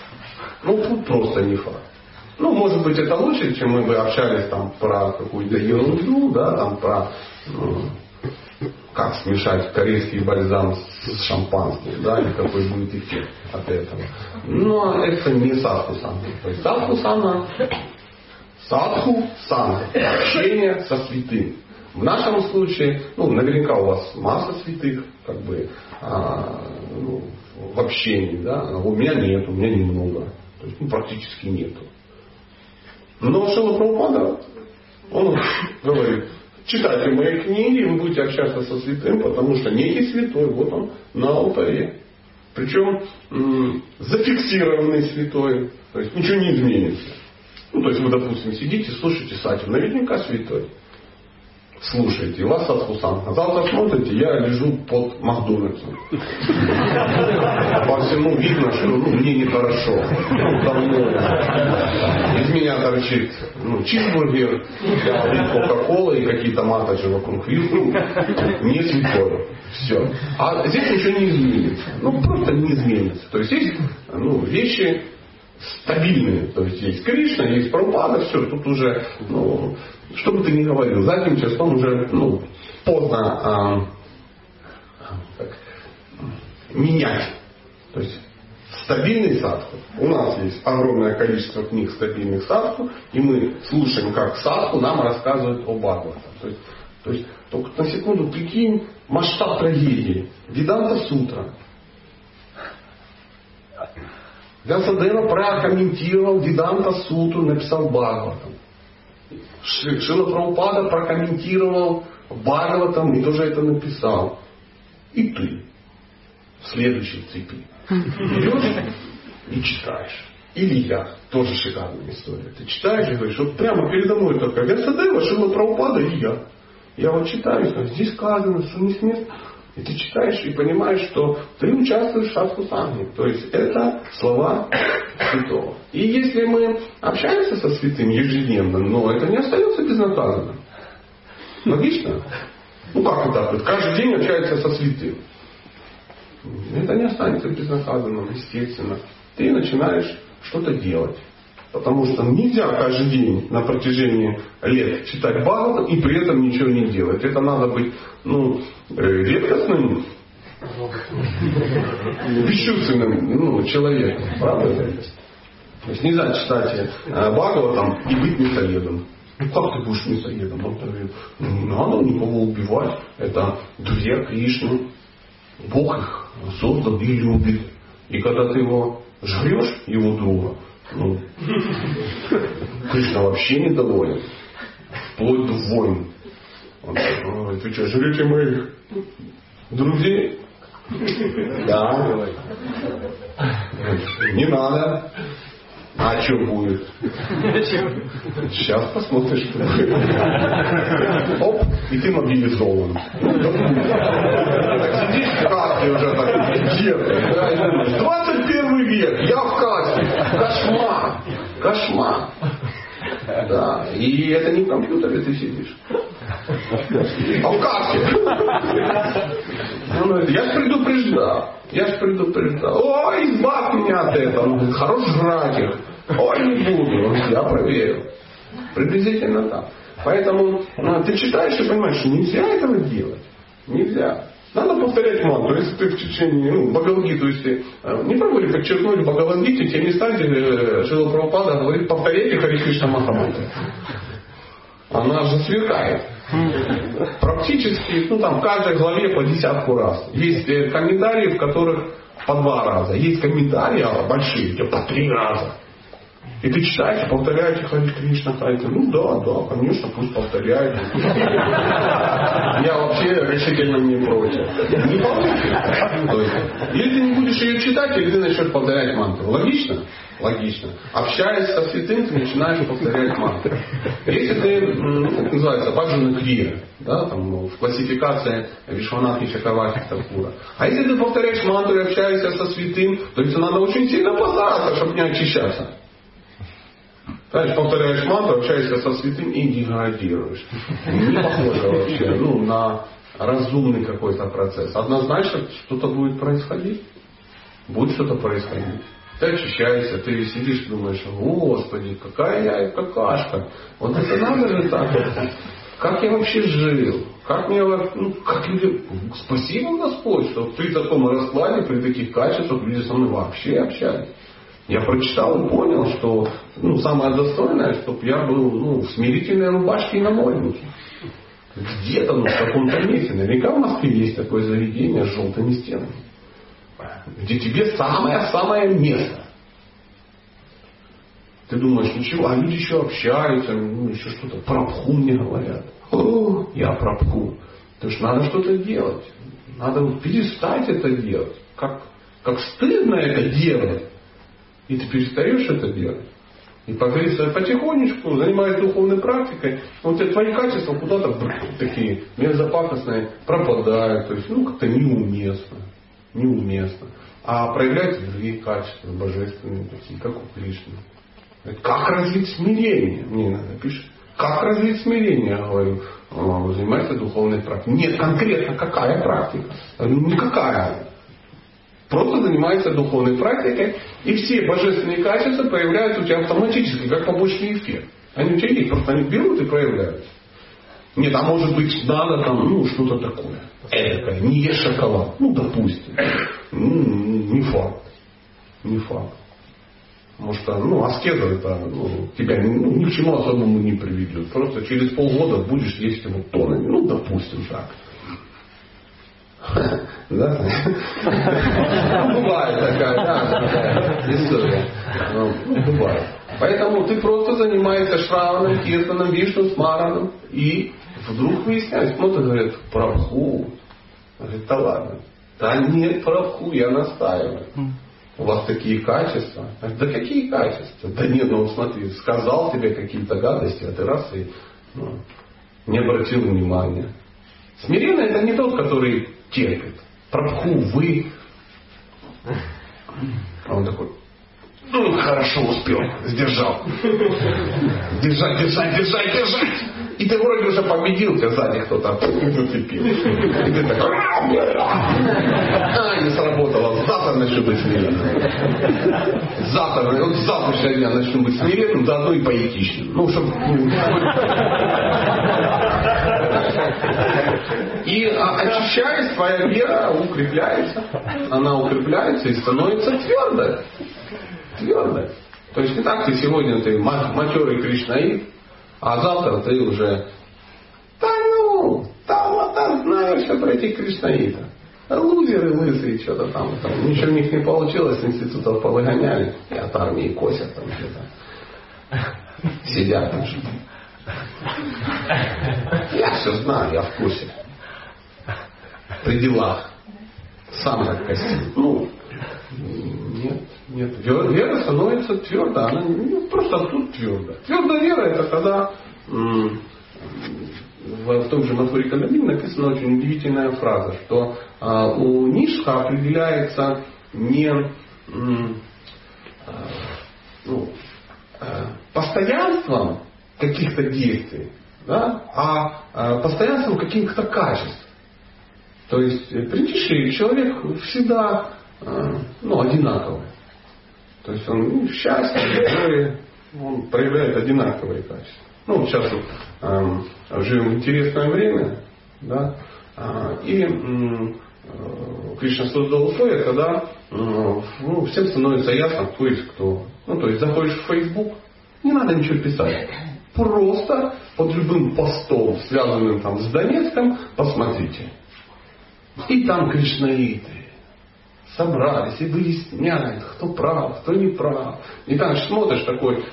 Ну, тут просто не факт. Ну, может быть, это лучше, чем мы бы общались там про какую-то ерунду, да, там про ну, как смешать корейский бальзам с шампанским, да, и какой будет эффект от этого. Но это не садху сана. Садху сана, садху сана, общение со святым. В нашем случае, ну, наверняка у вас масса святых, как бы, а, ну, в общении, да, а у меня нет, у меня немного, то есть, ну, практически нету. Но Шила Прабхупада, он говорит, читайте мои книги, вы будете общаться со святым, потому что некий святой, вот он на алтаре. Причем м- зафиксированный святой, то есть ничего не изменится. Ну, то есть вы, допустим, сидите, слушаете сатю, наверняка святой. Слушаете, вас садхусан. А завтра смотрите, я лежу под Макдональдсом. По всему видно, что ну, мне нехорошо. Ну. Из меня торчит ну, чизбургер, кока-кола и какие-то маточи вокруг. И, ну, не святой. Все. А здесь ничего не изменится. Ну, просто не изменится. То есть есть ну, вещи стабильные. То есть есть Кришна, есть Прабхупада, все, тут уже, ну, что бы ты ни говорил, задним числом уже ну, поздно а, так, менять. То есть стабильный садху. У нас есть огромное количество книг стабильных садху, и мы слушаем, как садху нам рассказывают о Бхагавата. То есть, то есть только на секунду прикинь масштаб трагедии. Виданта Сутра. Вясадева прокомментировал Виданта Сутру, написал Бхагаватам. Шила Прабхупада прокомментировал Бхагаватам и тоже это написал. И ты в следующей цепи берешь и читаешь. Или я. Тоже шикарная история. Ты читаешь и говоришь, вот прямо передо мной только Вясадева, Шила Прабхупада и я. Я вот читаю, здесь сказано, что не с места. И ты читаешь и понимаешь, что ты участвуешь в шатху сангхи. То есть это слова святого. И если мы общаемся со святым ежедневно, но это не остается безнаказанным. Логично? Ну как вот? Каждый день общается со святым. Это не останется безнаказанным, естественно. Ты начинаешь что-то делать. Потому что нельзя каждый день на протяжении лет читать Бхагаватам и при этом ничего не делать. Это надо быть ну, э, редкостным, бесчувственным ну, человеком. Правда? То есть нельзя читать э, Бхагаватам и быть мясоедом. Ну как ты будешь мясоедом? Он говорит, ну не надо никого убивать. Это друзья Кришны. Бог их создал и любит. И когда ты его жрешь, его друга, ну, Кришна вообще недоволен. Вплоть до войн. Он говорит, вы что, жрете моих друзей? Да. Не надо. А что будет? Сейчас посмотришь. Оп, и ты мобилизован. Так сидишь в кассе уже так, где-то. Да, 21 век, я в кассе. Кошмар. Кошмар. Да, и это не в компьютере ты сидишь. А в кассе. Ну, я же предупреждал. Я же предупреждал. Ой, избавь меня от этого. Хорош жрать их. Ой, не буду. Я проверил. Приблизительно так. Поэтому ну, ты читаешь и понимаешь, что нельзя этого делать. Нельзя. Надо повторять мантру. Если ты в течение, ну, Бхагавадгиту, если э, не пробовали подчеркнуть Бхагавадгите те места, где э, Шила Прабхупада говорит, повторяйте Хари Кришна Махамантру. Она же сверкает. Практически, ну там в каждой главе по десятку раз. Есть э, комментарии, в которых по два раза. Есть комментарии а большие, где по три раза. И ты читаешь, повторяете Хари Кришна, Хари Ну да, да, конечно, пусть повторяют. Я вообще решительно не против. Не получится. или ты не будешь ее читать, или ты начнешь повторять мантру. Логично? Логично. Общаясь со святым, ты начинаешь повторять мантру. Если ты, ну, как называется, баджана крия, да, там, ну, в классификации Вишванахи Чакавахи Такура. А если ты повторяешь мантру и общаешься со святым, то есть надо очень сильно постараться, чтобы не очищаться. Знаешь, повторяешь мантру, общаешься со святым и деградируешь. Не похоже вообще ну, на разумный какой-то процесс. Однозначно что-то будет происходить. Будет что-то происходить. Ты очищаешься, ты сидишь думаешь, Господи, какая я какашка. Вот это надо же так. Как я вообще жил? Как мне, ну, как люди, спасибо Господь, что при таком раскладе, при таких качествах люди со мной вообще общались. Я прочитал и понял, что ну, самое достойное, чтобы я был ну, в смирительной рубашке и наморднике. Где-то, ну, в каком-то месте. Наверняка в Москве есть такое заведение с желтыми стенами. Где тебе самое-самое место. Ты думаешь, ничего, а люди еще общаются, ну, еще что-то. Про пху мне говорят. О, я про пху. То есть надо что-то делать. Надо перестать это делать. Как, как стыдно это делать. И ты перестаешь это делать. И потихонечку, занимаясь духовной практикой, вот твои качества куда-то такие мерзопакостные пропадают. То есть, ну, как-то неуместно. Неуместно. А проявляются другие качества, божественные такие, как у Кришны. Как развить смирение? Мне иногда пишет. Как развить смирение? Я говорю, занимается духовной практикой. Нет, конкретно какая практика? Никакая. Просто занимается духовной практикой, и все божественные качества появляются у тебя автоматически, как побочный эффект. Они у тебя есть, просто они берут и проявляются. Нет, а может быть надо там, ну, что-то такое. Эдакое, не ешь шоколад. Ну, допустим. Ну, не факт. Не факт. Потому что ну, аскеза это ну, тебя ну, ни к чему особому не приведет. Просто через полгода будешь есть его тонами. Ну, допустим, так. Да? Ну, бывает такая, да, история. Ну, бывает. Поэтому ты просто занимаешься шраваном, киртаном, вишну, смараном. И вдруг выясняется, смотрят, говорят, прабху. Говорит, да ладно. Да нет, прабху, я настаиваю у вас такие качества. Да какие качества? Да нет, ну смотри, сказал тебе какие-то гадости, а ты раз и ну, не обратил внимания. Смиренный это не тот, который терпит. Прабху, вы. А он такой, ну, хорошо успел, сдержал. Держать, держать, держать, держать. И ты вроде уже победил, тебя сзади кто-то зацепил. И ты такой, а, не сработало, завтра начну быть смиренным. Завтра, вот с завтрашнего дня начну быть смиренным, заодно и поэтичным. Ну, чтобы... И очищаясь, твоя вера укрепляется. Она укрепляется и становится твердой. Твердой. То есть не так ты сегодня ты матерый кришнаит, а завтра ты уже, да ну, там вот там знаешь, что про этих кришнаитов. Лузеры лысые, что-то там, там. Ничего у них не получилось, институтов повыгоняли. И от армии косят там что-то. Сидят там что-то. Я все знаю, я в курсе. При делах. Сам как костюм. Ну, нет, нет. Вера становится твердо. Она ну, просто тут твердо. Твердая вера это когда в, том же Матвури Кандамин написана очень удивительная фраза, что а, у Нишха определяется не а, ну, а, постоянством каких-то действий, да, а, а постоянством каких-то качеств. То есть при Нише человек всегда а, ну, одинаковые. То есть он ну, горе, он проявляет одинаковые качества. Ну, сейчас вот, э, живем в интересное время, да, э, и э, Кришна создал условия, когда э, ну, всем становится ясно, кто есть кто. Ну, то есть заходишь в Facebook, не надо ничего писать. Просто под любым постом, связанным там с Донецком, посмотрите. И там кришнаиты собрались и выясняют, кто прав, кто не прав. И там смотришь такой,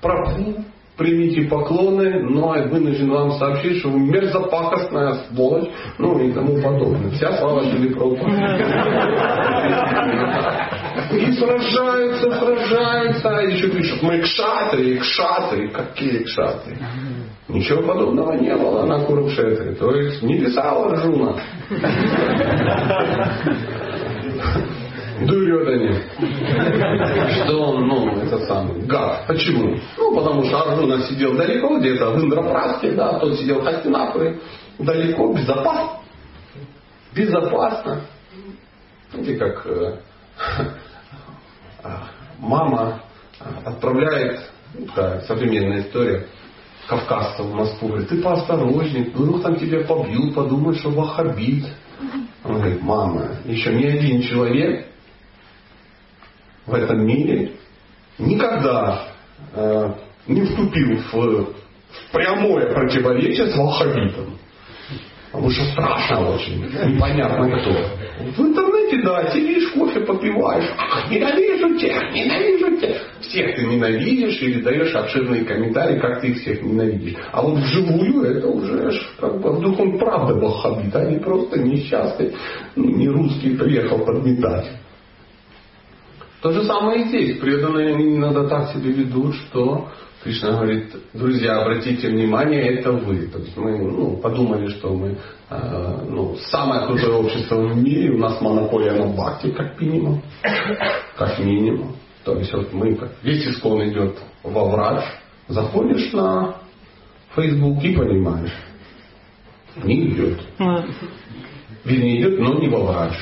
пропу, примите поклоны, но я вынужден вам сообщить, что вы мерзопакостная сволочь, ну и тому подобное. Вся слава Шили И сражаются, сражаются, а еще пишут, мы кшаты, кшаты, какие кшаты. Ничего подобного не было на Курукшетре. То есть не писала Арджуна. Дурёдане. Что он, ну, это самый, гад. Почему? Ну, потому что Арджуна сидел далеко, где-то в Индрапраске, да, тот сидел в Хастинапуре, далеко, безопасно. Безопасно. Знаете, как э, мама отправляет, такая современная история, кавказцев в Москву, говорит, ты поосторожней, вдруг там тебя побьют, подумают, что вахабит. Он говорит, мама, еще ни один человек в этом мире никогда э, не вступил в, в прямое противоречие с ваххабитом. Потому что страшно очень, непонятно кто. В интернете, да, сидишь, кофе попиваешь, ненавижу тех, ненавижу тех. Всех ты ненавидишь или даешь обширные комментарии, как ты их всех ненавидишь. А вот вживую это уже как бы вдруг он правда ваххабит, а не просто несчастный, ну, не русский приехал подметать. То же самое и здесь. Преданные иногда так себя ведут, что Кришна говорит, друзья, обратите внимание, это вы. То есть мы ну, подумали, что мы э, ну, самое крутое общество в мире, у нас монополия на бхакти, как минимум. Как минимум. То есть вот мы, как весь искон идет во врач, заходишь на Facebook и понимаешь, не идет. Вернее, идет, но не во врач.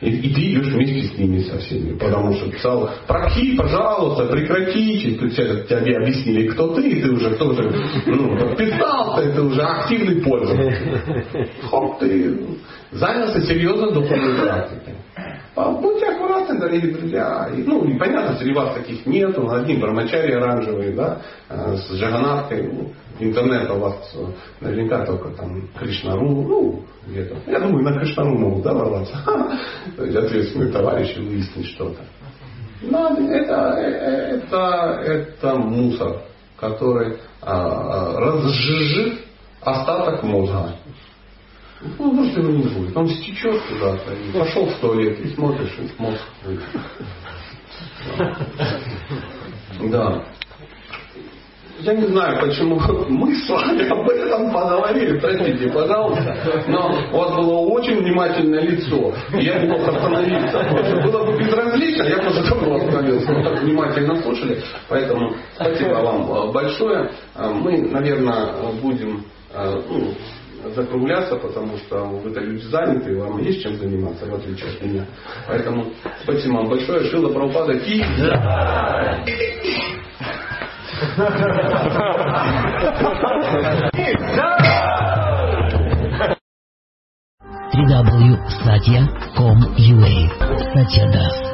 И, и ты идешь вместе с ними со всеми, потому что писал, прохи, пожалуйста, прекратите. Тут тебе объяснили, кто ты, и ты уже тоже ну, подписался, это уже активный пользователь. Хоп, ты занялся серьезно духовной практикой. А будьте аккуратны, дорогие друзья. И, ну, и понятно, среди вас таких нету. Одни брамачари оранжевые, да, э, с джаганаткой. Ну, интернета у вас э, наверняка только там Кришнару, ну, где-то. Я думаю, на Кришнару могут, да, ворваться. То есть ответственные товарищи выяснить что-то. Но это, это, это мусор, который а, а разжижит остаток мозга. Ну, может его не будет. Он стечет куда-то. И пошел в туалет и смотришь, и мозг Да. Я не знаю, почему мы с вами об этом поговорили, простите, пожалуйста, но у вас было очень внимательное лицо, и я не мог остановиться. Было бы безразлично, я тоже давно остановился. Вы так внимательно слушали, поэтому спасибо вам большое. Мы, наверное, будем ну, закругляться, потому что вы-то люди заняты, вам есть чем заниматься, в отличие от меня. Поэтому спасибо вам большое. Шила Прабхупада Ки. www.satya.com.ua Satya Das